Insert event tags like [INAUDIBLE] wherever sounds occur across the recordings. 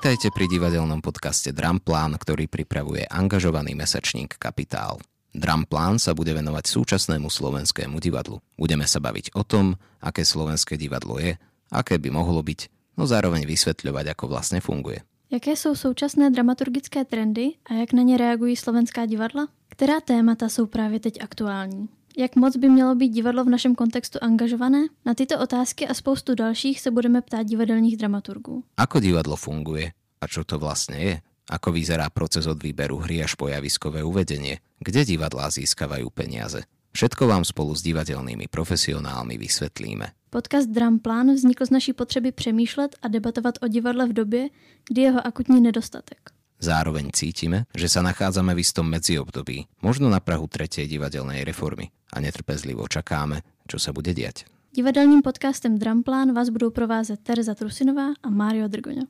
Vitajte pri divadelnom podcaste Dramplán, ktorý pripravuje angažovaný mesačník Kapitál. Dramplán sa bude venovať súčasnému slovenskému divadlu. Budeme sa baviť o tom, aké slovenské divadlo je, aké by mohlo byť, no zároveň vysvetľovať, ako vlastne funguje. Jaké jsou současné dramaturgické trendy a jak na ně reagují slovenská divadla? Která témata jsou právě teď aktuální? Jak moc by mělo být divadlo v našem kontextu angažované? Na tyto otázky a spoustu dalších se budeme ptát divadelních dramaturgů. Ako divadlo funguje? A čo to vlastne je? Ako vyzerá proces od výberu hry až po javiskové uvedenie? Kde divadlá získavajú peniaze? Všetko vám spolu s divadelnými profesionálmi vysvetlíme. Podcast Dramplán vznikl z naší potřeby přemýšlet a debatovat o divadle v době, kdy jeho akutní nedostatek. Zároveň cítime, že sa nachádzame v istom medziobdobí, možno na Prahu tretej divadelnej reformy a netrpezlivo čakáme, čo sa bude diať. Divadelním podcastem Dramplán vás budou provázet Tereza Trusinová a Mário Drgoňo.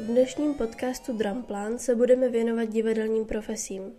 V dnešním podcastu Dramplán se budeme věnovat divadelním profesím.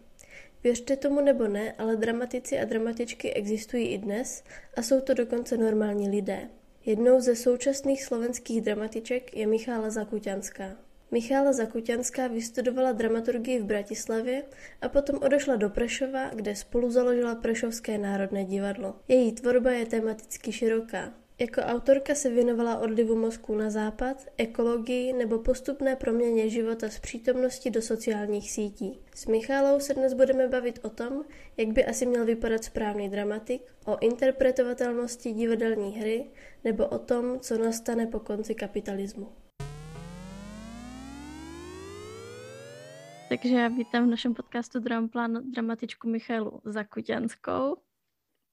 Věřte tomu nebo ne, ale dramatici a dramatičky existují i dnes a jsou to dokonce normální lidé. Jednou ze současných slovenských dramatiček je Michála Zakuťanská. Michála Zakuťanská vystudovala dramaturgii v Bratislavě a potom odešla do Prešova, kde spolu založila Prešovské národné divadlo. Její tvorba je tematicky široká. Jako autorka se věnovala odlivu mozku na západ, ekologii nebo postupné proměně života z přítomnosti do sociálních sítí. S Michálou se dnes budeme bavit o tom, jak by asi měl vypadat správný dramatik, o interpretovatelnosti divadelní hry nebo o tom, co nastane po konci kapitalismu. Takže já vítám v našem podcastu Dramplan dramatičku Michalu Zakuťanskou.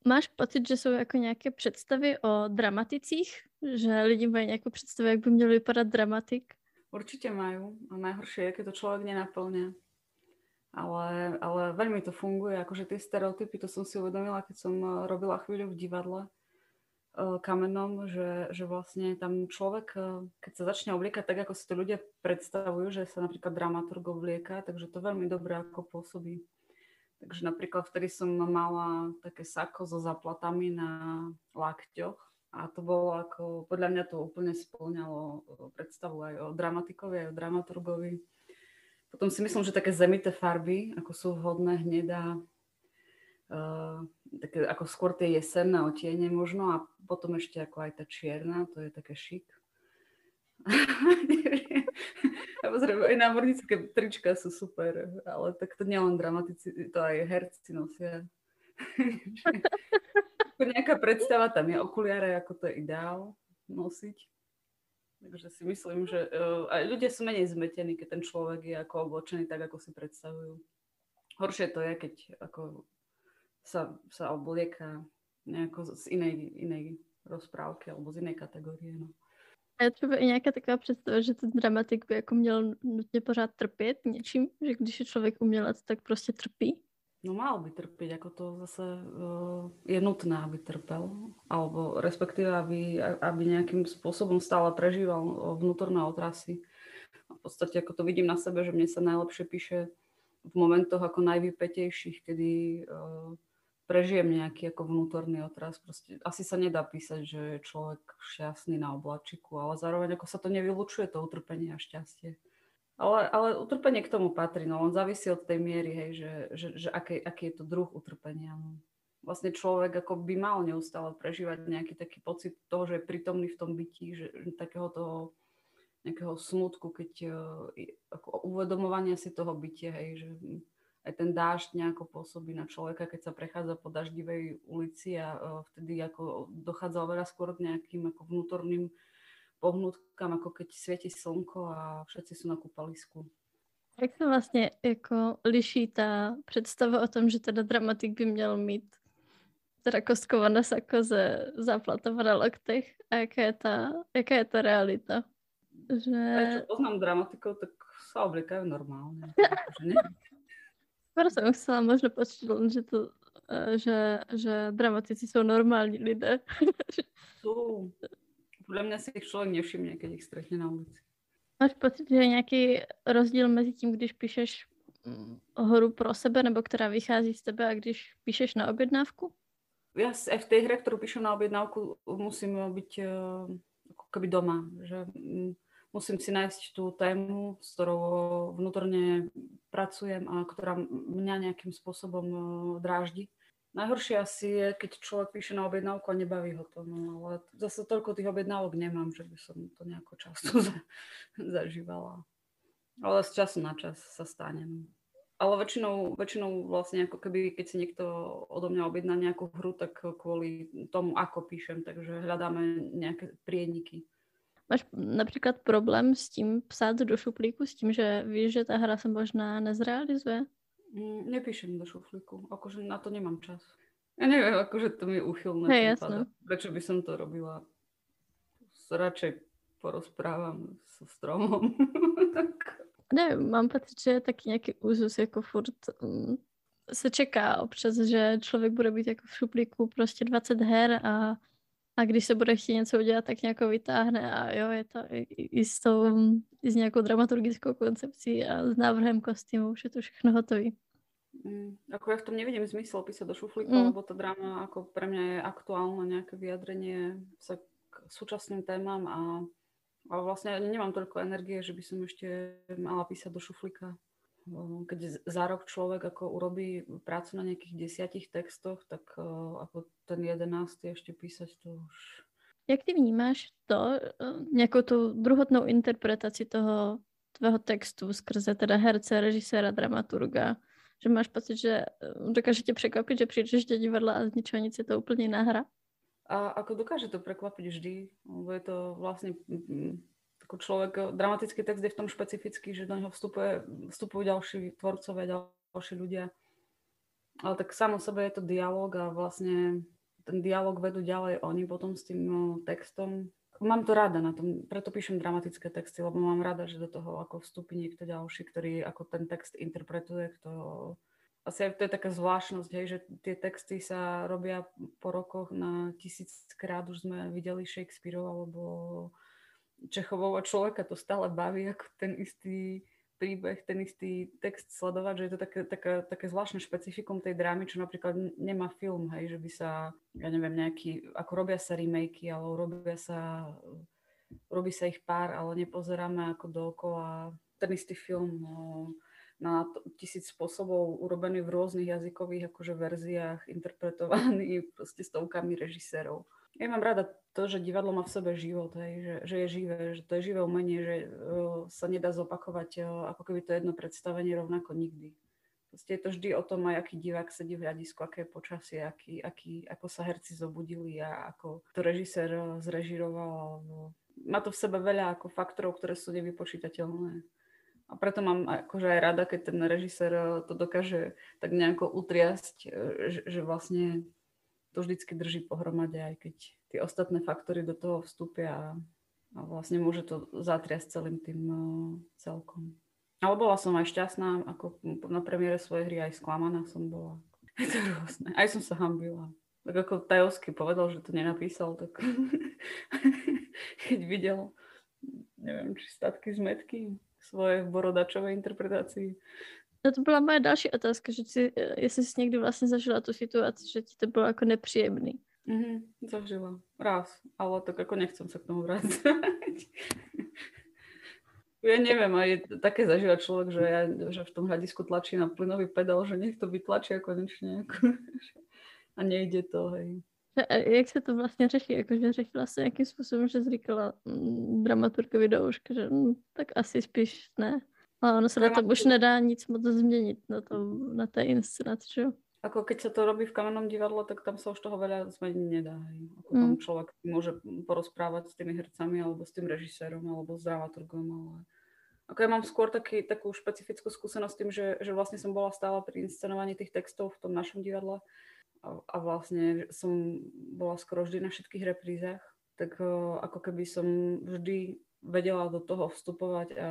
Máš pocit, že jsou jako nějaké představy o dramaticích? Že lidi mají nějakou představu, jak by měl vypadat dramatik? Určite majú. A najhoršie je, keď to človek nenaplňa. Ale, ale veľmi to funguje. Akože tie stereotypy, to som si uvedomila, keď som eh, robila chvíľu v divadle uh, kamenom, že, že vlastne tam človek, uh, keď sa začne obliekať tak, ako si to ľudia predstavujú, že sa napríklad dramaturg oblieka, takže to veľmi dobre ako pôsobí. Takže napríklad vtedy som mala také sako so zaplatami na lakťoch a to bolo ako, podľa mňa to úplne splňalo eh, predstavu aj o dramatikovi, aj o dramaturgovi. Potom si myslím, že také zemité farby, ako sú vhodné hnedá, uh, také ako skôr tie jesenné otiene možno a potom ešte ako aj tá čierna, to je také šik. [LAUGHS] Samozrejme, aj námornícke trička sú super, ale tak to nielen dramatici, to aj herci nosia. [LAUGHS] nejaká predstava tam je, okuliare, ako to je ideál nosiť. Takže si myslím, že uh, aj ľudia sú menej zmetení, keď ten človek je ako oblečený tak, ako si predstavujú. Horšie to je, keď ako sa, sa oblieka nejako z inej, inej rozprávky alebo z inej kategórie. No. A je třeba i nějaká taková představa, že ten dramatik by jako měl nutně pořád trpět něčím, že když je člověk umělec, tak prostě trpí? No mal by trpieť, ako to zase uh, je nutné, aby trpel, alebo respektíve, aby, aby nejakým spôsobom stále prežíval vnútorné otrasy. A v podstate, ako to vidím na sebe, že mne sa najlepšie píše v momentoch ako najvypetejších, kedy uh, prežijem nejaký ako vnútorný otras. Proste asi sa nedá písať, že je človek šťastný na oblačiku, ale zároveň ako sa to nevylučuje, to utrpenie a šťastie. Ale, ale utrpenie k tomu patrí, no on závisí od tej miery, hej, že, že, že aký, aký je to druh utrpenia. No. Vlastne človek ako by mal neustále prežívať nejaký taký pocit toho, že je prítomný v tom bytí, že, takého toho nejakého smutku, keď uh, ako uvedomovania si toho bytia, hej, že aj ten dážď nejako pôsobí na človeka, keď sa prechádza po daždivej ulici a uh, vtedy ako dochádza oveľa skôr k nejakým ako vnútorným pohnutkám, ako keď svieti slnko a všetci sú na kúpalisku. Jak se vlastně jako liší ta představa o tom, že teda dramatik by měl mít teda kostkované sako ze záplatova na loktech a jaká je ta, jaká je ta realita? Že... Ja, čo poznám dramatikov, tak sa obliekajú normálne. [LAUGHS] Skoro som chcela možno počuť len, že, to, e, že, že dramatici sú normálni lidé. Sú. Podľa mňa si ich človek nevšimne, keď ich stretne na ulici. Máš pocit, že je nějaký rozdíl mezi tím, když píšeš mm, hru pro sebe, nebo která vychází z tebe a když píšeš na objednávku? Ja v tej hre, ktorú píšem na objednávku, musím byť uh, ako keby doma. Že, um, musím si nájsť tú tému, s ktorou vnútorne pracujem a ktorá mňa nejakým spôsobom uh, dráždi. Najhoršie asi je, keď človek píše na objednávku a nebaví ho to. No, ale zase toľko tých objednávok nemám, že by som to nejako často [LAUGHS] zažívala. Ale z času na čas sa stane. Ale väčšinou, väčšinou vlastne ako keby, keď si niekto odo mňa objedná nejakú hru, tak kvôli tomu, ako píšem, takže hľadáme nejaké prieniky. Máš například problém s tím psát do šuplíku, s tím, že víš, že ta hra se možná nezrealizuje? Mm, nepíšem do šuflíku, akože na to nemám čas. Ja neviem, akože to mi uchylné. Jasno. Prečo by som to robila? Radšej porozprávam so stromom. tak [LAUGHS] Ne, mám pocit, že je taky nějaký úzus, jako furt um, se čeká občas, že člověk bude být jako v šuplíku prostě 20 her a, a když se bude chtít něco udělat, tak nějakou vytáhne a jo, je to i, i, s, tou, i s nějakou dramaturgickou koncepcí a s návrhem kostýmu, už je to všechno hotové. Mm, ako ja v tom nevidím zmysel písať do šuflíku, mm. lebo tá drama ako pre mňa je aktuálne nejaké vyjadrenie sa k súčasným témam a ale vlastne nemám toľko energie, že by som ešte mala písať do šuflíka. Keď za rok človek ako urobí prácu na nejakých desiatich textoch, tak ako ten jedenáctý ešte písať to už... Jak ty vnímáš to, nejakou tú druhotnou interpretaci toho tvého textu skrze teda herce, režiséra, dramaturga? Že máš pocit, že dokáže tě překvapit, že přijdeš do divadla a z ničoho nic je to úplně jiná hra? A ako dokáže to prekvapiť vždy, lebo je to vlastne ako človek, dramatický text je v tom špecifický, že do neho vstupuje, vstupujú ďalší tvorcovia, ďalší ľudia. Ale tak samo sebe je to dialog a vlastne ten dialog vedú ďalej oni potom s tým no, textom. Mám to rada na tom, preto píšem dramatické texty, lebo mám rada, že do toho ako vstupí niekto ďalší, ktorý ako ten text interpretuje, kto asi to je taká zvláštnosť, hej, že tie texty sa robia po rokoch na tisíckrát, už sme videli Shakespeareov alebo Čechovou a človeka to stále baví, ako ten istý príbeh, ten istý text sledovať, že je to také, také, také zvláštne špecifikum tej drámy, čo napríklad nemá film, hej, že by sa, ja neviem, nejaký, ako robia sa remakey, alebo robia sa, robí sa ich pár, ale nepozeráme ako dookola ten istý film, no, na tisíc spôsobov urobený v rôznych jazykových akože verziách, [LAUGHS] interpretovaný proste stovkami režisérov. Ja mám rada to, že divadlo má v sebe život, hej, že, že je živé, že to je živé umenie, že uh, sa nedá zopakovať uh, ako keby to jedno predstavenie rovnako nikdy. Proste je to vždy o tom, aj aký divák sedí v hľadisku, aké je počasie, aký, aký, ako sa herci zobudili a ako to režisér uh, zrežiroval. Alebo... Má to v sebe veľa ako faktorov, ktoré sú nevypočítateľné. A preto mám akože aj rada, keď ten režisér to dokáže tak nejako utriasť, že, že vlastne to vždycky drží pohromade, aj keď tie ostatné faktory do toho vstúpia a, vlastne môže to zatriasť celým tým uh, celkom. Ale bola som aj šťastná, ako na premiére svojej hry aj sklamaná som bola. [LAUGHS] Je to rôzne. Aj som sa hambila. Tak ako Tajovský povedal, že to nenapísal, tak [LAUGHS] keď videl, neviem, či statky zmetky, svoje borodačové interpretácii. No to byla moje další otázka, že si, jestli jsi někdy vlastně zažila tu situaci, že ti to bylo jako nepříjemný. Mm-hmm, zažila. Raz, ale tak ako nechcem sa k tomu vrátiť. [LAUGHS] ja neviem, aj také zažíva človek, že, ja, že v tom hľadisku tlačí na plynový pedál, že nech to vytlačí konečne. Ako, a nejde to, hej. A jak se to vlastně řeší? Jakože řešila se nějakým způsobem, že říkala mm, dramaturkovi do uška, že mm, tak asi spíš ne. Ale ono se na tom už nedá nic moc změnit na, to, na té inscenaci, že? Ako keď sa to robí v kamennom divadle, tak tam sa už toho veľa zmeniť nedá. Ako mm. tam človek môže porozprávať s tými hercami, alebo s tým režisérom, alebo s dramaturgom, ale... Ako ja mám skôr taký, takú špecifickú skúsenosť tým, že, že vlastne som bola stále pri inscenovaní tých textov v tom našom divadle a, vlastne som bola skoro vždy na všetkých reprízach, tak ako keby som vždy vedela do toho vstupovať a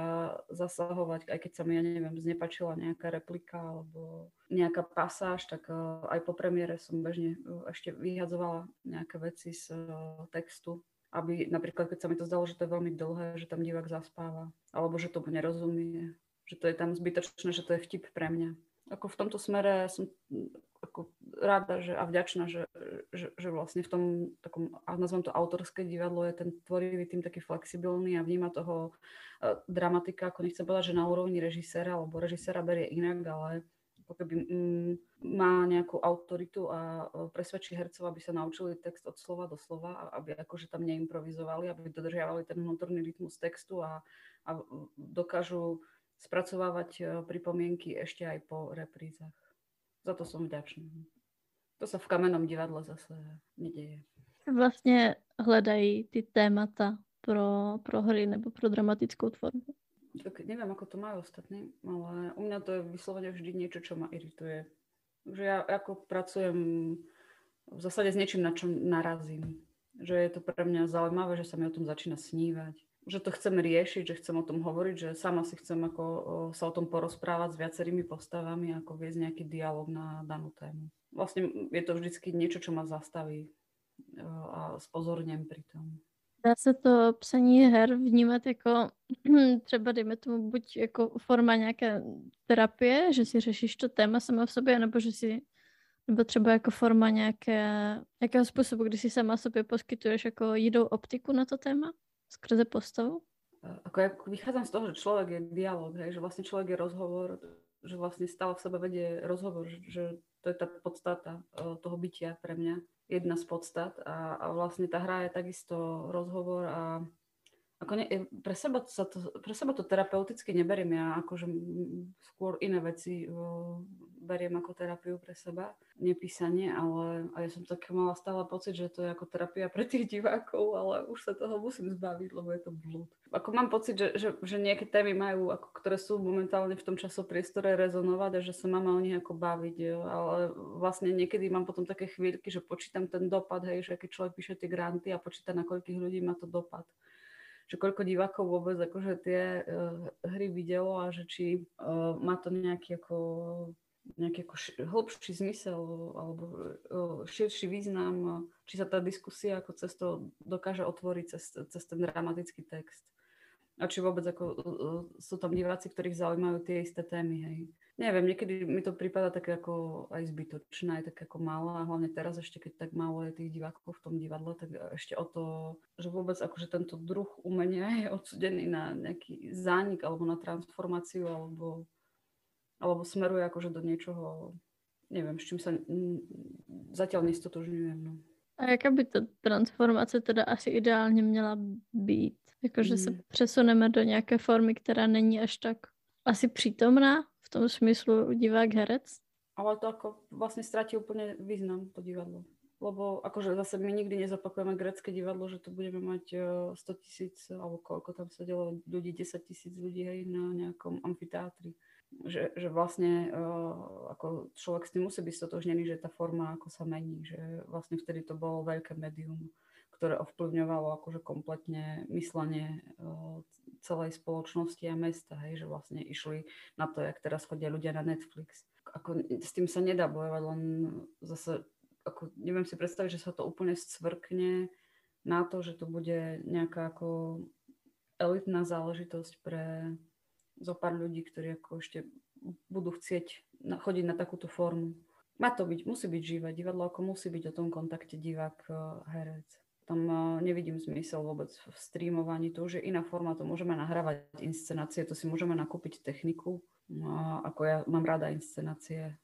zasahovať, aj keď sa mi, ja neviem, znepačila nejaká replika alebo nejaká pasáž, tak e, aj po premiére som bežne e, ešte vyhadzovala nejaké veci z e, textu, aby napríklad, keď sa mi to zdalo, že to je veľmi dlhé, že tam divák zaspáva, alebo že to nerozumie, že to je tam zbytočné, že to je vtip pre mňa. Ako v tomto smere som ako rada že, a vďačná, že, že, že vlastne v tom takom, a nazvem to autorské divadlo, je ten tvorivý tým taký flexibilný a vníma toho uh, dramatika, ako nechcem povedať, že na úrovni režiséra, alebo režiséra berie inak, ale ako keby mm, má nejakú autoritu a uh, presvedčí hercov, aby sa naučili text od slova do slova, a aby akože tam neimprovizovali, aby dodržiavali ten vnútorný rytmus textu a, a dokážu spracovávať uh, pripomienky ešte aj po reprízach. Za to som vďačná. To sa v kamennom divadle zase nedeje. Vlastně hledají ty témata pro, pro hry nebo pro dramatickou tvorbu. Tak neviem, ako to majú ostatní, ale u mňa to je vyslovene vždy niečo, čo ma irituje. Že ja ako pracujem v zásade s niečím, na čo narazím. Že je to pre mňa zaujímavé, že sa mi o tom začína snívať že to chcem riešiť, že chcem o tom hovoriť, že sama si chcem ako sa o tom porozprávať s viacerými postavami, ako viesť nejaký dialog na danú tému. Vlastne je to vždycky niečo, čo ma zastaví a spozorněm pri tom. Dá se to psaní her vnímat jako třeba, [CLEARS THROAT] dejme tomu, buď jako forma nějaké terapie, že si řešíš to téma sama v sobě, nebo že si nebo třeba jako forma nějaké, nějakého způsobu, kdy si sama sobě poskytuješ jako jinou optiku na to téma? Skrze postavu? Ako ja vychádzam z toho, že človek je dialog, hej, že vlastne človek je rozhovor, že vlastne stále v sebe vedie rozhovor, že, to je tá podstata uh, toho bytia pre mňa, jedna z podstat a, a vlastne tá hra je takisto rozhovor a ako ne, pre, seba sa to, pre seba to terapeuticky neberiem ja, akože skôr iné veci uh, beriem ako terapiu pre seba, nepísanie, ale a ja som tak mala stále pocit, že to je ako terapia pre tých divákov, ale už sa toho musím zbaviť, lebo je to blúd. Ako mám pocit, že, že, že nejaké témy majú, ako, ktoré sú momentálne v tom časopriestore rezonovať a že sa máme o nich ako baviť, jo, ale vlastne niekedy mám potom také chvíľky, že počítam ten dopad, hej, že keď človek píše tie granty a počíta, na koľkých ľudí má to dopad že koľko divákov vôbec akože tie uh, hry videlo a že či uh, má to nejaký ako nejaký ako š- hlbší zmysel alebo uh, širší význam, či sa tá diskusia ako cez to dokáže otvoriť cez, cez ten dramatický text. A či vôbec ako, sú tam diváci, ktorých zaujímajú tie isté témy, hej. Neviem, niekedy mi to prípada také ako aj zbytočné, aj tak ako málo a hlavne teraz ešte, keď tak málo je tých divákov v tom divadle, tak ešte o to, že vôbec akože tento druh umenia [LAUGHS] je odsudený na nejaký zánik alebo na transformáciu alebo, alebo smeruje akože do niečoho, neviem, s čím sa zatiaľ nestotožňujem. No. A jaká by ta transformace teda asi ideálně měla být? Jakože mm. se přesuneme do nějaké formy, která není až tak asi přítomná v tom smyslu divák herec. Ale to ako vlastne stratí úplne význam to divadlo. Lebo akože zase my nikdy nezopakujeme grecké divadlo, že tu budeme mať 100 e, tisíc, alebo koľko tam sedelo ľudí, 10 tisíc ľudí hej, na nejakom amfiteátri. Že, že vlastne uh, ako človek s tým musí byť stotožnený, že tá forma ako sa mení, že vlastne vtedy to bolo veľké médium ktoré ovplyvňovalo akože kompletne myslenie uh, celej spoločnosti a mesta, hej, že vlastne išli na to, jak teraz chodia ľudia na Netflix. Ako, s tým sa nedá bojovať, len zase ako, neviem si predstaviť, že sa to úplne scvrkne na to, že to bude nejaká ako elitná záležitosť pre zo pár ľudí, ktorí ako ešte budú chcieť chodiť na takúto formu. Má to byť, musí byť živé. Divadlo ako musí byť o tom kontakte divák-herec. Eh, tam nevidím zmysel vôbec v streamovaní. To už je iná forma, to môžeme nahrávať inscenácie, to si môžeme nakúpiť techniku. No, ako ja mám rada inscenácie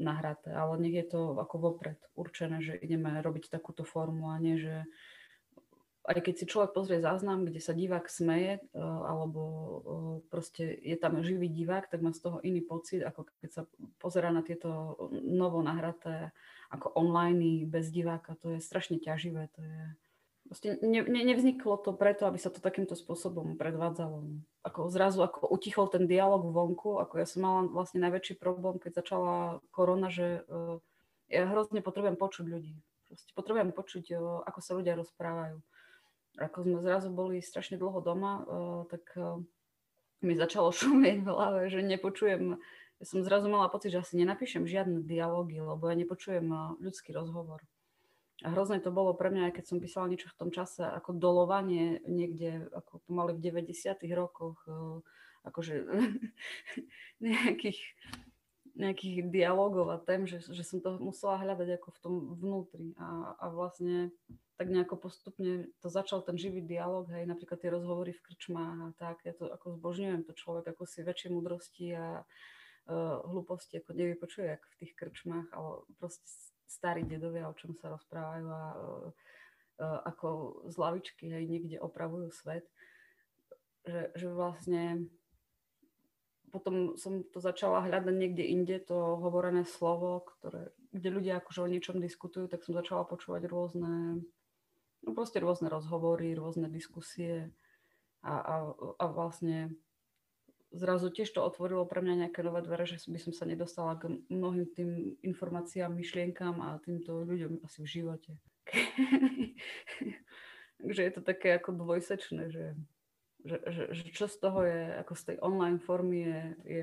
nahraté, ale nech je to ako vopred určené, že ideme robiť takúto formu a nie, že aj keď si človek pozrie záznam, kde sa divák smeje, alebo proste je tam živý divák, tak má z toho iný pocit, ako keď sa pozera na tieto novo nahraté ako online bez diváka. To je strašne ťaživé. To je... Proste ne, ne, nevzniklo to preto, aby sa to takýmto spôsobom predvádzalo. Ako zrazu ako utichol ten dialog vonku, ako ja som mala vlastne najväčší problém, keď začala korona, že uh, ja hrozne potrebujem počuť ľudí. Proste potrebujem počuť, ako sa ľudia rozprávajú ako sme zrazu boli strašne dlho doma, uh, tak uh, mi začalo [LAUGHS] šumieť v hlave, že nepočujem, ja som zrazu mala pocit, že asi nenapíšem žiadne dialógy, lebo ja nepočujem uh, ľudský rozhovor. A hrozné to bolo pre mňa, keď som písala niečo v tom čase, ako dolovanie niekde, ako pomaly v 90 rokoch, akože [LAUGHS] nejakých, nejakých dialogov a tém, že, že som to musela hľadať ako v tom vnútri. A, a vlastne tak nejako postupne to začal ten živý dialog, hej, napríklad tie rozhovory v krčmách a tak, ja to ako zbožňujem, to človek ako si väčšie múdrosti a uh, hlúposti ako nevypočuje, ako v tých krčmách, ale proste starí dedovia, o čom sa rozprávajú a uh, ako z lavičky, hej, niekde opravujú svet, že, že vlastne potom som to začala hľadať niekde inde, to hovorené slovo, ktoré, kde ľudia akože o niečom diskutujú, tak som začala počúvať rôzne no proste rôzne rozhovory, rôzne diskusie a, a, a vlastne zrazu tiež to otvorilo pre mňa nejaké nové dvere, že by som sa nedostala k mnohým tým informáciám, myšlienkám a týmto ľuďom asi v živote. [LAUGHS] Takže je to také ako dvojsečné, že, že, že, že čo z toho je, ako z tej online formy je, je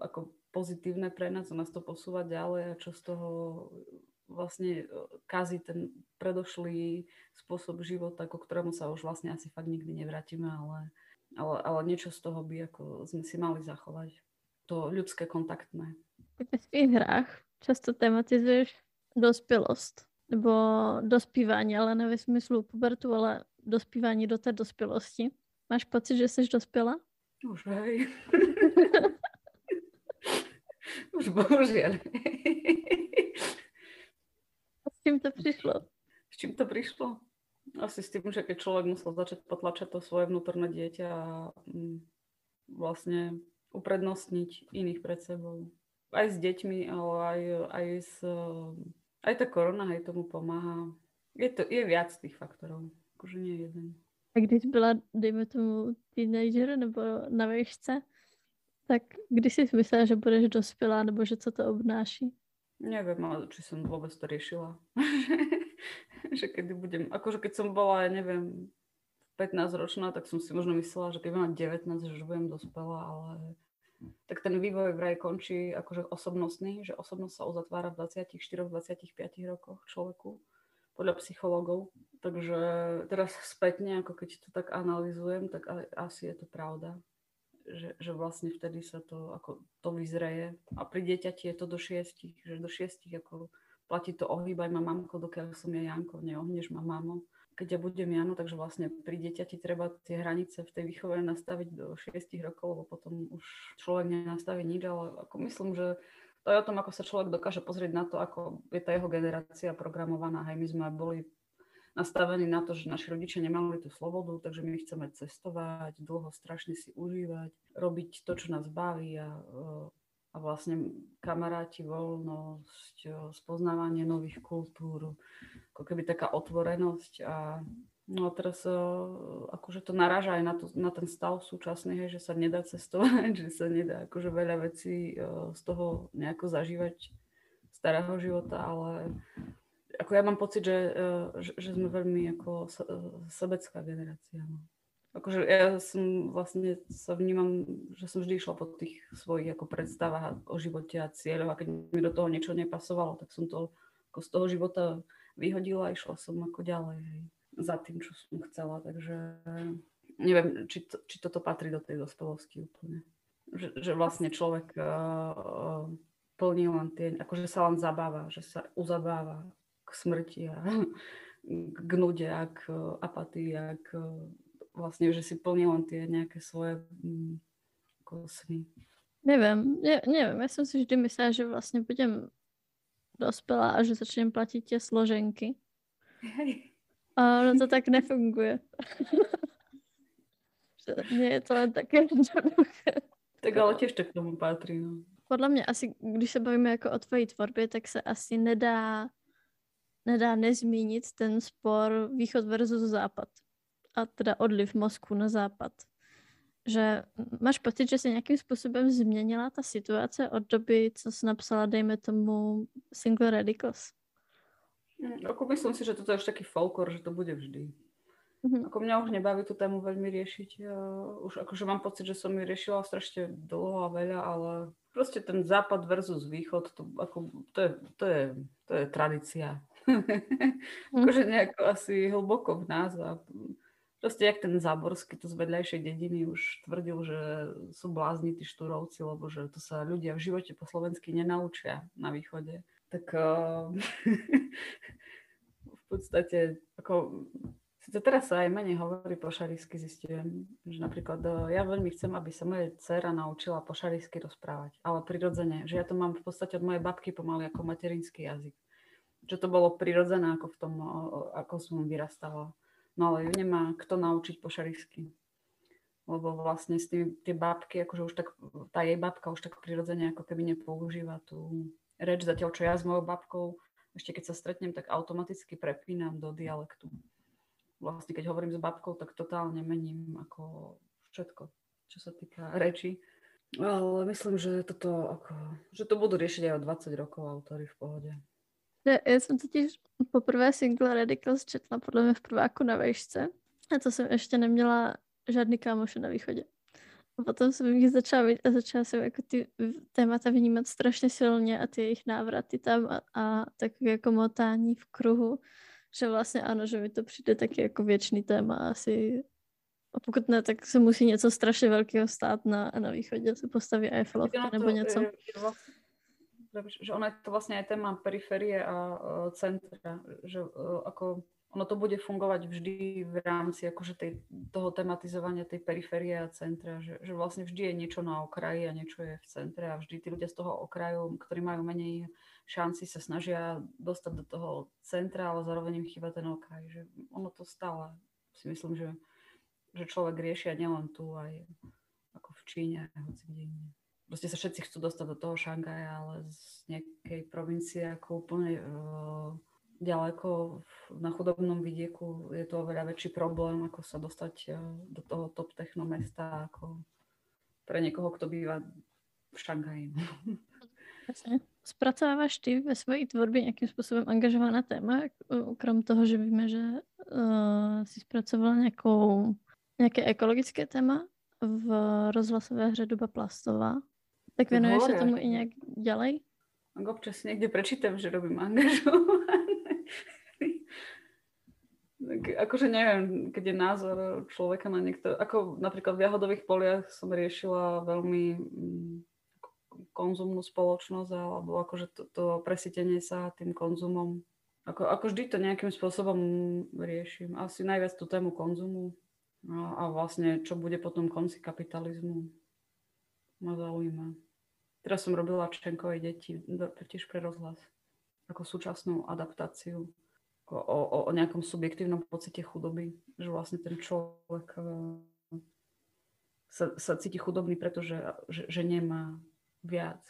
ako pozitívne pre nás nás to posúva ďalej a čo z toho vlastne e, kazí ten predošlý spôsob života, ku ktorému sa už vlastne asi fakt nikdy nevrátime, ale, ale, ale niečo z toho by ako sme si mali zachovať. To ľudské kontaktné. Ve svých hrách často tematizuješ dospělost nebo dospívání, ale ne ve smyslu pubertu, ale dospívání do té dospělosti. Máš pocit, že jsi dospěla? Už hej. [LAUGHS] Už bohužiaľ čím to přišlo? S čím to prišlo? Asi s tým, že keď človek musel začať potlačať to svoje vnútorné dieťa a vlastne uprednostniť iných pred sebou. Aj s deťmi, ale aj, aj s... Aj tá korona aj tomu pomáha. Je, to, je viac tých faktorov, akože nie jeden. A když byla, dejme tomu, teenager nebo na výšce, tak kdy si myslela, že budeš dospělá, nebo že co to obnáší? Neviem, ale či som vôbec to riešila. [LAUGHS] že kedy budem, akože keď som bola, ja neviem, 15 ročná, tak som si možno myslela, že keď mám 19, že už budem dospelá, ale tak ten vývoj vraj končí akože osobnostný, že osobnosť sa uzatvára v 24-25 rokoch človeku, podľa psychológov. Takže teraz spätne, ako keď to tak analizujem, tak asi je to pravda že, že vlastne vtedy sa to, ako to vyzreje. A pri dieťati je to do šiestich, že do šiestich ako platí to ohýbaj ma mamko, dokiaľ som ja Janko, neohneš ma mamo. Keď ja budem Jano, takže vlastne pri dieťati treba tie hranice v tej výchove nastaviť do 6 rokov, lebo potom už človek nenastaví nič, ale ako myslím, že to je o tom, ako sa človek dokáže pozrieť na to, ako je tá jeho generácia programovaná. Hej, my sme boli nastavení na to, že naši rodičia nemali tú slobodu, takže my chceme cestovať, dlho strašne si užívať, robiť to, čo nás baví a, a vlastne kamaráti, voľnosť, spoznávanie nových kultúr, ako keby taká otvorenosť a No a teraz akože to naráža aj na, to, na ten stav súčasný, hej, že sa nedá cestovať, [LAUGHS] že sa nedá akože veľa vecí z toho nejako zažívať starého života, ale ako ja mám pocit, že, eh, že, sme veľmi ako eh, sebecká generácia. No. Akože ja som vlastne sa vnímam, že som vždy išla po tých svojich ako predstavách o živote a cieľov a keď mi do toho niečo nepasovalo, tak som to ako z toho života vyhodila a išla som ako ďalej hej, za tým, čo som chcela. Takže neviem, či, to, či toto patrí do tej dospelosti úplne. Že, že vlastne človek uh, plní len tie, akože sa len zabáva, že sa uzabáva smrti a [LAUGHS] k nude a k apatii a k vlastne, že si plní len tie nejaké svoje mm, ako sny. Neviem, ne, neviem, ja som si vždy myslela, že vlastne budem dospelá a že začnem platiť tie složenky. Hej. A ono to tak nefunguje. [LAUGHS] Nie je to len také Tak ale tiež to k tomu patrí. No. Podle mě asi, když se bavíme jako o tvojí tvorbě, tak se asi nedá nedá nezmínit ten spor východ versus západ. A teda odliv mozku na západ. Že máš pocit, že se nějakým způsobem změnila ta situace od doby, co jsi napsala, dejme tomu, Single Radicals? Ako myslím si, že toto je už taký folklor, že to bude vždy. Mm-hmm. Ako mňa už nebaví tú tému veľmi riešiť. Ja už akože mám pocit, že som ju riešila strašne dlho a veľa, ale proste ten západ versus východ, to, ako, to, je, to, je, to je tradícia. mm. akože nejako asi hlboko v nás a proste jak ten Záborský tu z vedľajšej dediny už tvrdil, že sú blázni tí štúrovci, lebo že to sa ľudia v živote po slovensky nenaučia na východe. Tak uh, [LAUGHS] v podstate ako Sice teraz sa aj menej hovorí po šarísky, zistujem, že napríklad e, ja veľmi chcem, aby sa moja dcera naučila po šarísky rozprávať, ale prirodzene, že ja to mám v podstate od mojej babky pomaly ako materinský jazyk. Že to bolo prirodzené ako v tom, ako som vyrastala. No ale ju nemá kto naučiť po šarísky. Lebo vlastne s tými, tie babky, akože už tak, tá jej babka už tak prirodzene ako keby nepoužíva tú reč, zatiaľ čo ja s mojou babkou, ešte keď sa stretnem, tak automaticky prepínam do dialektu vlastne keď hovorím s babkou, tak totálne mením ako všetko, čo sa týka reči. Ale myslím, že toto ako, že to budú riešiť aj o 20 rokov autory v pohode. Ja, ja som totiž poprvé single Radicals četla podle mě v prváku na vejšce a to jsem ještě neměla žádný kámoše na východě. A potom jsem jich začala a začala jsem jako ty témata vnímat strašně silně a ty jejich návraty tam a, a tak jako motání v kruhu že vlastně ano, že mi to přijde taky jako věčný téma asi. A pokud ne, tak se musí něco strašně velkého stát na, na východě, se postaví Eiffelovka nebo něco. Je, je vlastně, že ona je to vlastně aj téma periferie a uh, centra, že uh, ako ono to bude fungovať vždy v rámci akože tej, toho tematizovania tej periférie a centra, že, že vlastne vždy je niečo na okraji a niečo je v centre a vždy tí ľudia z toho okraju, ktorí majú menej šanci, sa snažia dostať do toho centra, ale zároveň im chýba ten okraj. Že ono to stále si myslím, že, že človek riešia nielen tu, aj ako v Číne, hoci kde inde. Proste sa všetci chcú dostať do toho Šangaja, ale z nejakej provincie ako úplne uh, ďaleko na chudobnom vidieku je to oveľa väčší problém, ako sa dostať eh, do toho top techno mesta, ako pre niekoho, kto býva v Šanghaji. [LAUGHS] Spracovávaš ty ve své tvorbě nějakým způsobem angažovaná téma, krom toho, že víme, že uh, si zpracovala nějakou, nějaké ekologické téma v rozhlasové hře Doba plastová, tak věnuješ se tomu i nějak ďalej? Občas někde prečítam, že robím angažované akože neviem, keď je názor človeka na niekto, ako napríklad v jahodových poliach som riešila veľmi mm, konzumnú spoločnosť alebo akože to, to presítenie sa tým konzumom. Ako, ako vždy to nejakým spôsobom riešim. Asi najviac tú tému konzumu a, a vlastne čo bude potom konci kapitalizmu ma zaujíma. Teraz som robila Čenkovej deti, tiež pre rozhlas, ako súčasnú adaptáciu o, o nejakom subjektívnom pocite chudoby, že vlastne ten človek e, sa, sa cíti chudobný, pretože že, že nemá viac.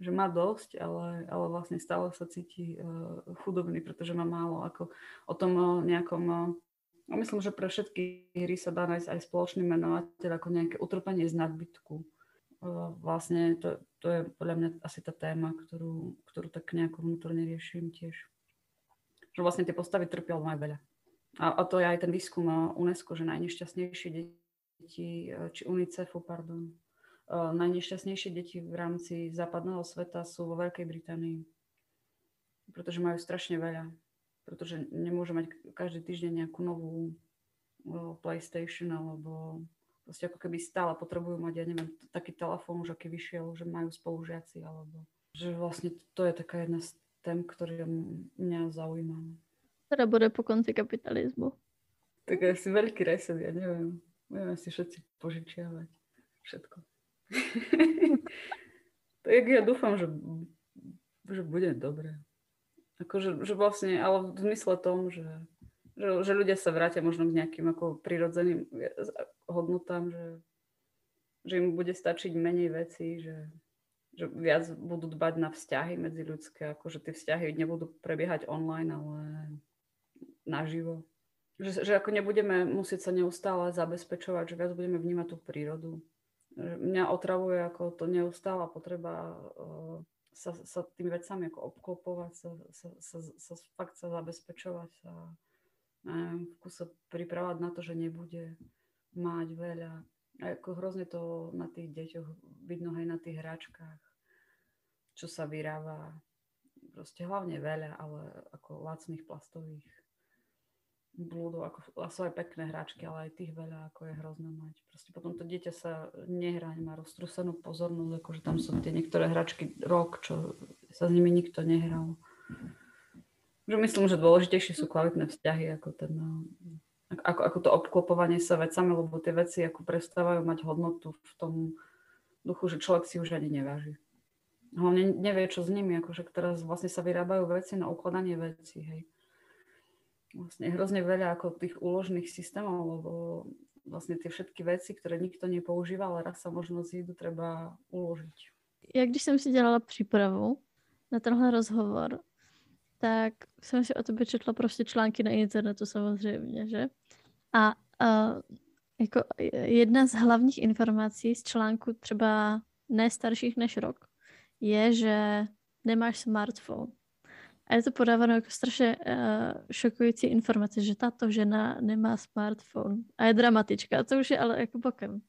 Že má dosť, ale, ale vlastne stále sa cíti uh, chudobný, pretože má málo. Ako o tom uh, nejakom... A myslím, že pre všetky hry sa dá nájsť aj spoločný menovateľ ako nejaké utrpenie z nadbytku. Vlastne to, to je podľa mňa asi tá téma, ktorú, ktorú tak nejako vnútorne riešim tiež že vlastne tie postavy trpia aj veľa. A, a to je aj ten výskum UNESCO, že najnešťastnejšie deti, či UNICEFu, pardon, najnešťastnejšie deti v rámci západného sveta sú vo Veľkej Británii. Pretože majú strašne veľa. Pretože nemôžu mať každý týždeň nejakú novú PlayStation alebo proste ako keby stále potrebujú mať, ja neviem, taký telefón už aký vyšiel, že majú spolužiaci alebo že vlastne to je taká jedna z tém, ktoré mňa zaujíma. Teda bude po konci kapitalizmu. Tak asi veľký reset, ja neviem. Budeme si všetci požičiavať všetko. [LAUGHS] tak ja dúfam, že, že bude dobre. Akože, že vlastne, ale v zmysle tom, že, že, že ľudia sa vrátia možno k nejakým ako prirodzeným hodnotám, že, že im bude stačiť menej veci, že že viac budú dbať na vzťahy medzi ľudské, ako že tie vzťahy nebudú prebiehať online, ale naživo. Že, že ako nebudeme musieť sa neustále zabezpečovať, že viac budeme vnímať tú prírodu. Mňa otravuje ako to neustála potreba uh, sa, sa tými vecami ako obklopovať, sa, sa, sa, sa fakt sa zabezpečovať, sa neviem, v pripravať na to, že nebude mať veľa. A ako hrozne to na tých deťoch vidno aj na tých hračkách, čo sa vyrába. Proste hlavne veľa, ale ako lacných plastových blúdov, ako sú aj pekné hračky, ale aj tých veľa, ako je hrozné mať. Proste potom to dieťa sa nehrá, nemá roztrusenú pozornosť, akože tam sú tie niektoré hračky rok, čo sa s nimi nikto nehral. Že myslím, že dôležitejšie sú kvalitné vzťahy ako ten ako, ako to obklopovanie sa vecami, lebo tie veci ako prestávajú mať hodnotu v tom duchu, že človek si už ani neváži. Hlavne nevie, čo s nimi, akože teraz vlastne sa vyrábajú veci na ukladanie vecí, hej vlastne hrozne veľa ako tých úložných systémov, lebo vlastne tie všetky veci, ktoré nikto nepoužíva, ale raz sa možno zídu, treba uložiť. Já když jsem si dělala přípravu na tenhle rozhovor, tak jsem si o tebe četla prostě články na internetu samozřejmě, že? A uh, jako jedna z hlavních informací z článku třeba ne než rok je, že nemáš smartphone. A je to podáváno jako strašně uh, šokující informace, že tato žena nemá smartphone a je dramatička. To už je ale jako bokem.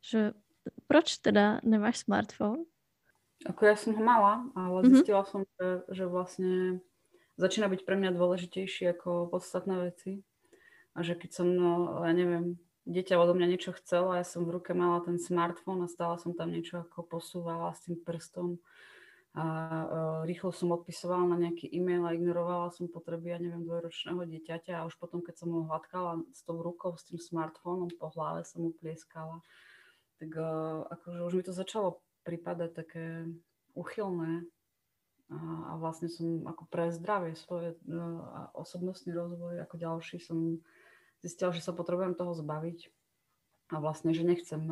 Že proč teda nemáš smartphone? Ako ja som ho mala, ale mm-hmm. zistila som, že, že vlastne začína byť pre mňa dôležitejší ako podstatné veci. A že keď som, no, ja neviem, dieťa odo mňa niečo chcelo ja som v ruke mala ten smartfón a stále som tam niečo ako posúvala s tým prstom. A uh, rýchlo som odpisovala na nejaký e-mail a ignorovala som potreby, ja neviem, dvojročného dieťaťa a už potom, keď som ho hladkala s tou rukou, s tým smartfónom po hlave som mu plieskala, tak uh, akože už mi to začalo pripadať také uchylné a, a vlastne som ako pre zdravie svoje uh, a osobnostný rozvoj ako ďalší som zistila, že sa potrebujem toho zbaviť. A vlastne, že nechcem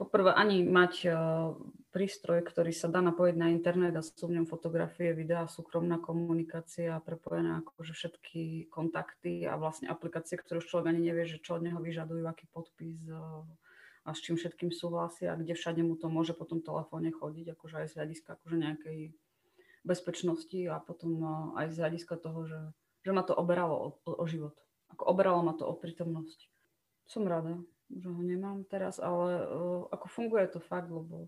poprvé ani mať uh, prístroj, ktorý sa dá napojiť na internet a sú v ňom fotografie, videá, súkromná komunikácia, prepojené akože všetky kontakty a vlastne aplikácie, ktoré už človek ani nevie, že čo od neho vyžadujú, aký podpis uh, a s čím všetkým súhlasia a kde všade mu to môže po tom telefóne chodiť, akože aj z hľadiska akože nejakej bezpečnosti a potom uh, aj z hľadiska toho, že, že ma to oberalo o, o, život. Ako oberalo ma to o prítomnosť. Som rada že ho nemám teraz, ale uh, ako funguje to fakt, lebo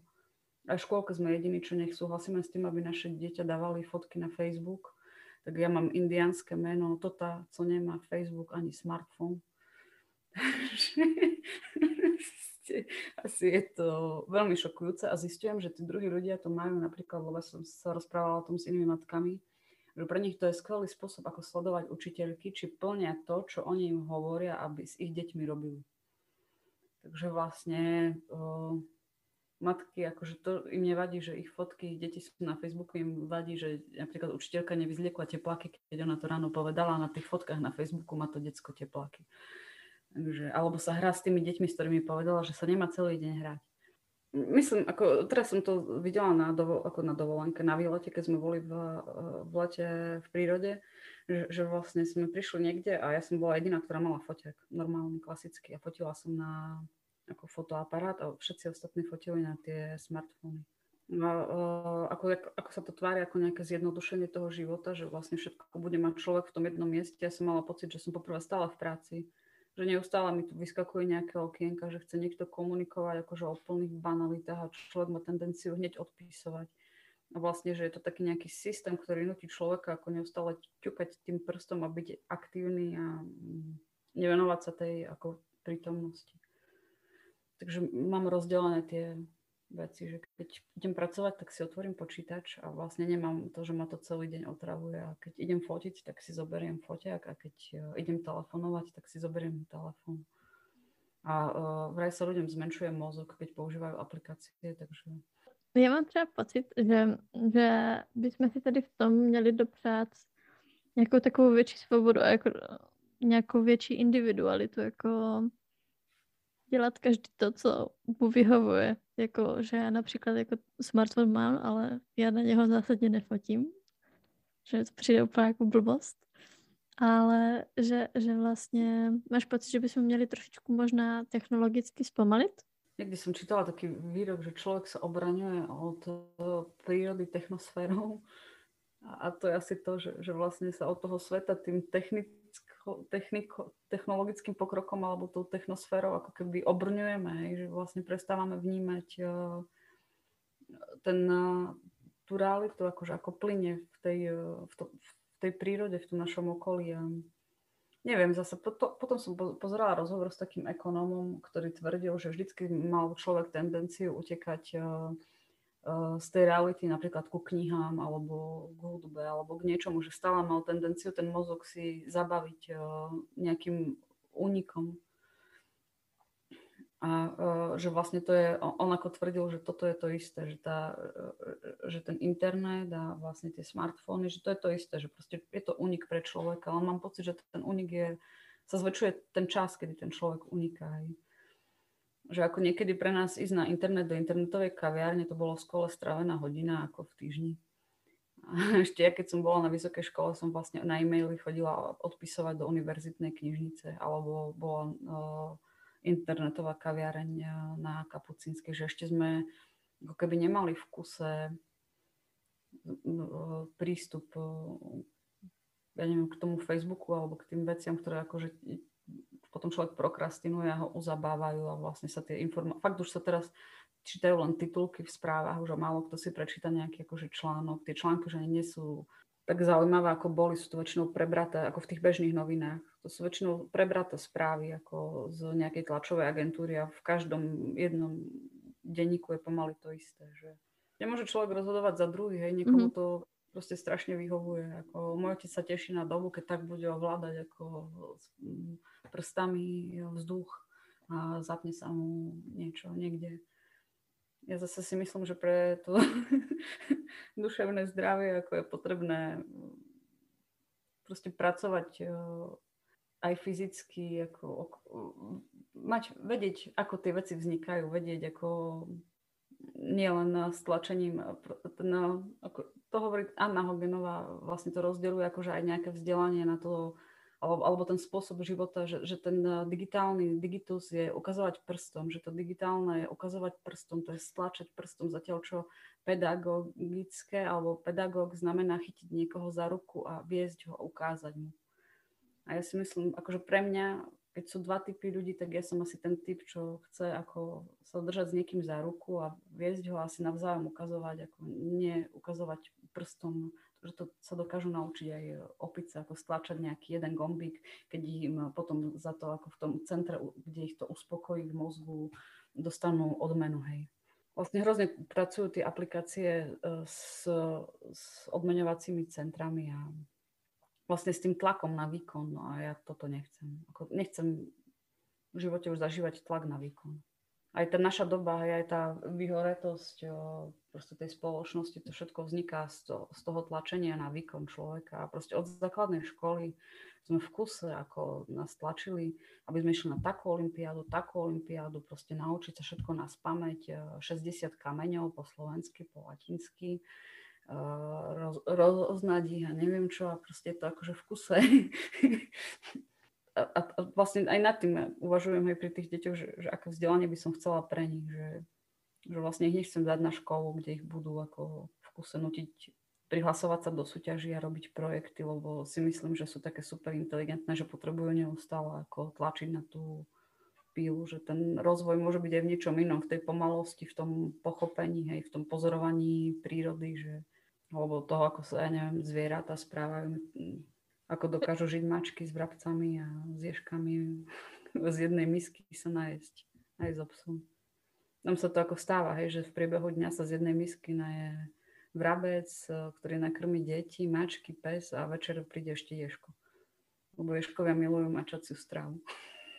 aj v škôlke sme jediní, čo nech súhlasíme s tým, aby naše dieťa dávali fotky na Facebook. Tak ja mám indiánske meno, Tota, co nemá Facebook ani smartfón. Asi je to veľmi šokujúce a zistujem, že tí druhí ľudia to majú napríklad, lebo som sa rozprávala o tom s inými matkami, že pre nich to je skvelý spôsob, ako sledovať učiteľky, či plnia to, čo oni im hovoria, aby s ich deťmi robili. Takže vlastne uh, matky, akože to im nevadí, že ich fotky, deti sú na Facebooku, im vadí, že napríklad učiteľka nevyzliekla tepláky, keď ona to ráno povedala, na tých fotkách na Facebooku má to decko tepláky. Takže, alebo sa hrá s tými deťmi, s ktorými povedala, že sa nemá celý deň hrať. Myslím, ako teraz som to videla na, dovo, ako na dovolenke, na výlete, keď sme boli v, v lete v prírode, že, že vlastne sme prišli niekde a ja som bola jediná, ktorá mala foťak, normálny, klasický. A fotila som na ako fotoaparát a všetci ostatní fotili na tie smartfóny. No, ako, ako sa to tvári ako nejaké zjednodušenie toho života, že vlastne všetko bude mať človek v tom jednom mieste. Ja som mala pocit, že som poprvé stála v práci, že neustále mi tu vyskakuje nejaké okienka, že chce niekto komunikovať akože o plných banalitách a človek má tendenciu hneď odpísovať. A vlastne, že je to taký nejaký systém, ktorý nutí človeka ako neustále ťukať tým prstom a byť aktívny a mm, nevenovať sa tej ako prítomnosti. Takže mám rozdelené tie veci, že keď idem pracovať, tak si otvorím počítač a vlastne nemám to, že ma to celý deň otravuje a keď idem fotiť, tak si zoberiem foťák a keď e, idem telefonovať, tak si zoberiem telefón. A uh, vraj sa ľuďom zmenšuje mozog, keď používajú aplikácie, takže... Já mám třeba pocit, že, že bychom si tady v tom měli dopřát nějakou takovou větší svobodu a jako nějakou větší individualitu, jako dělat každý to, co mu vyhovuje. Jako, že já například jako smartphone mám, ale já na něho zásadně nefotím. Že to přijde úplně jako blbost. Ale že, že vlastně máš pocit, že bychom měli trošičku možná technologicky zpomalit? Niekdy som čítala taký výrok, že človek sa obraňuje od prírody technosférou. A to je asi to, že, že vlastne sa od toho sveta tým techniko, technologickým pokrokom alebo tou technosférou ako keby obrňujeme, že vlastne prestávame vnímať uh, ten, uh, tú realitu akože ako plyne v tej, uh, v, to, v tej prírode, v tom našom okolí. A neviem, zase to, potom som pozerala rozhovor s takým ekonómom, ktorý tvrdil, že vždycky mal človek tendenciu utekať uh, z tej reality napríklad ku knihám alebo k hudbe alebo k niečomu, že stále mal tendenciu ten mozog si zabaviť eh, nejakým únikom. A eh, že vlastne to je, on ako tvrdil, že toto je to isté, že, tá, že ten internet a vlastne tie smartfóny, že to je to isté, že proste je to únik pre človeka, ale mám pocit, že ten únik je, sa zväčšuje ten čas, kedy ten človek uniká. Aj že ako niekedy pre nás ísť na internet do internetovej kaviárne, to bolo v škole strávená hodina ako v týždni. A [LAUGHS] ešte ja, keď som bola na vysokej škole, som vlastne na e-maily chodila odpisovať do univerzitnej knižnice, alebo bola uh, internetová kaviareň na Kapucínskej, že ešte sme ako keby nemali v kuse prístup ja neviem, k tomu Facebooku alebo k tým veciam, ktoré akože potom človek prokrastinuje a ho uzabávajú a vlastne sa tie informácie, fakt už sa teraz čítajú len titulky v správach, už málo kto si prečíta nejaký akože článok. Tie články že nie sú tak zaujímavé, ako boli, sú to väčšinou prebraté, ako v tých bežných novinách. To sú väčšinou prebraté správy, ako z nejakej tlačovej agentúry a v každom jednom denníku je pomaly to isté, že nemôže človek rozhodovať za druhý, hej, niekomu mm-hmm. to proste strašne vyhovuje. Ako, môj otec sa teší na dobu, keď tak bude ovládať ako prstami vzduch a zapne sa mu niečo niekde. Ja zase si myslím, že pre to [LAUGHS] duševné zdravie ako je potrebné proste pracovať aj fyzicky, ako, mať, vedieť, ako tie veci vznikajú, vedieť, ako nielen stlačením, no, ako, to hovorí Anna Hogenová, vlastne to rozdeľuje akože aj nejaké vzdelanie na to, alebo, alebo ten spôsob života, že, že ten eh, digitálny digitus je ukazovať prstom, že to digitálne je ukazovať prstom, to je stlačať prstom, zatiaľ čo pedagogické alebo pedagóg znamená chytiť niekoho za ruku a viesť ho, ukázať mu. A ja si myslím, akože pre mňa keď sú dva typy ľudí, tak ja som asi ten typ, čo chce ako sa držať s niekým za ruku a viesť ho asi navzájom ukazovať, ako nie ukazovať prstom, že to sa dokážu naučiť aj opice, ako stlačať nejaký jeden gombík, keď im potom za to, ako v tom centre, kde ich to uspokojí v mozgu, dostanú odmenu, hej. Vlastne hrozne pracujú tie aplikácie e, s, s odmeňovacími centrami a vlastne s tým tlakom na výkon. No a ja toto nechcem. Ako nechcem v živote už zažívať tlak na výkon. Aj tá naša doba, aj tá vyhoretosť proste tej spoločnosti, to všetko vzniká z, to, z toho tlačenia na výkon človeka. Proste od základnej školy sme v kuse, ako nás tlačili, aby sme išli na takú olimpiádu, takú olimpiádu, proste naučiť sa všetko na spameť, 60 kameňov po slovensky, po latinsky roz, roznať ich a neviem čo a proste je to akože v kuse. [LAUGHS] a, a, vlastne aj nad tým uvažujem aj pri tých deťoch, že, že aké vzdelanie by som chcela pre nich, že, že vlastne ich nechcem dať na školu, kde ich budú ako v kuse nutiť prihlasovať sa do súťaží a robiť projekty, lebo si myslím, že sú také super inteligentné, že potrebujú neustále ako tlačiť na tú pílu, že ten rozvoj môže byť aj v niečom inom, v tej pomalosti, v tom pochopení, hej, v tom pozorovaní prírody, že alebo toho, ako sa, ja neviem, zvieratá správajú, ako dokážu žiť mačky s vrabcami a s ježkami z jednej misky sa najesť, aj so psom. Tam sa to ako stáva, hej, že v priebehu dňa sa z jednej misky naje vrabec, ktorý nakrmí deti, mačky, pes a večer príde ešte ježko. Lebo ježkovia milujú mačaciu stravu.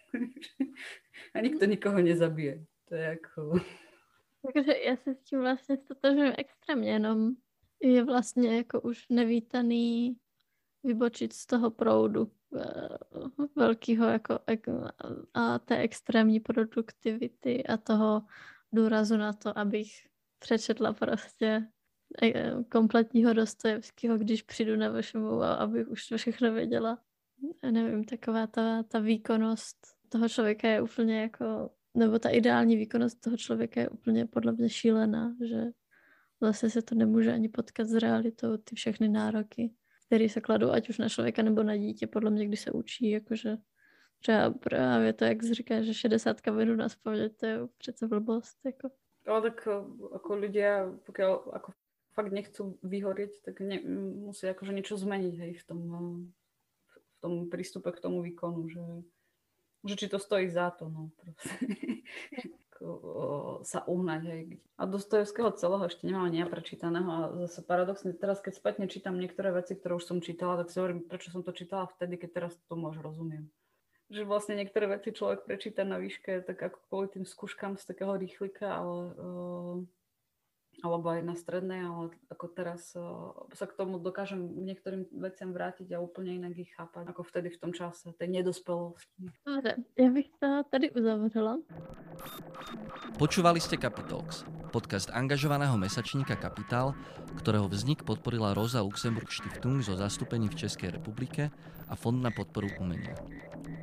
[LAUGHS] a nikto nikoho nezabije. To je ako... Takže ja sa s tím vlastne stotožujem extrémne, jenom je vlastně jako už nevítaný vybočit z toho proudu eh, velkého jako a té extrémní produktivity a toho důrazu na to, abych přečetla prostě eh, kompletního Dostojevského, když přijdu na vašemu a abych už to všechno věděla. Nevím, taková ta, ta výkonnost toho člověka je úplně jako, nebo ta ideální výkonnost toho člověka je úplně podle mě šílená, že zase se to nemůže ani potkat s realitou, ty všechny nároky, které se kladou ať už na člověka nebo na dítě, podle mě, když se učí, jakože třeba právě to, jak říká, že 60 minut na spověď, to je přece blbost. Jako. Ale tak ako ľudia, pokiaľ ako fakt nechcú vyhorieť, tak ne, musí akože niečo zmeniť hej, v tom, v tom prístupe k tomu výkonu, že, že či to stojí za to, no proste. [LAUGHS] sa uhnať. Hej. A Dostojevského celého ešte nemám ani ja prečítaného a zase paradoxne, teraz keď spätne čítam niektoré veci, ktoré už som čítala, tak si hovorím, prečo som to čítala vtedy, keď teraz to už rozumiem že vlastne niektoré veci človek prečíta na výške, tak ako kvôli tým skúškam z takého rýchlika, ale, uh, alebo aj na strednej, ale ako teraz uh, sa k tomu dokážem niektorým veciam vrátiť a úplne inak ich chápať, ako vtedy v tom čase, tej nedospelosti. Dobre, ja bych to tady uzavrela. Počúvali ste Capitalx, podcast angažovaného mesačníka Kapitál, ktorého vznik podporila Rosa Luxemburg Stiftung zo zastúpení v Českej republike a Fond na podporu umenia.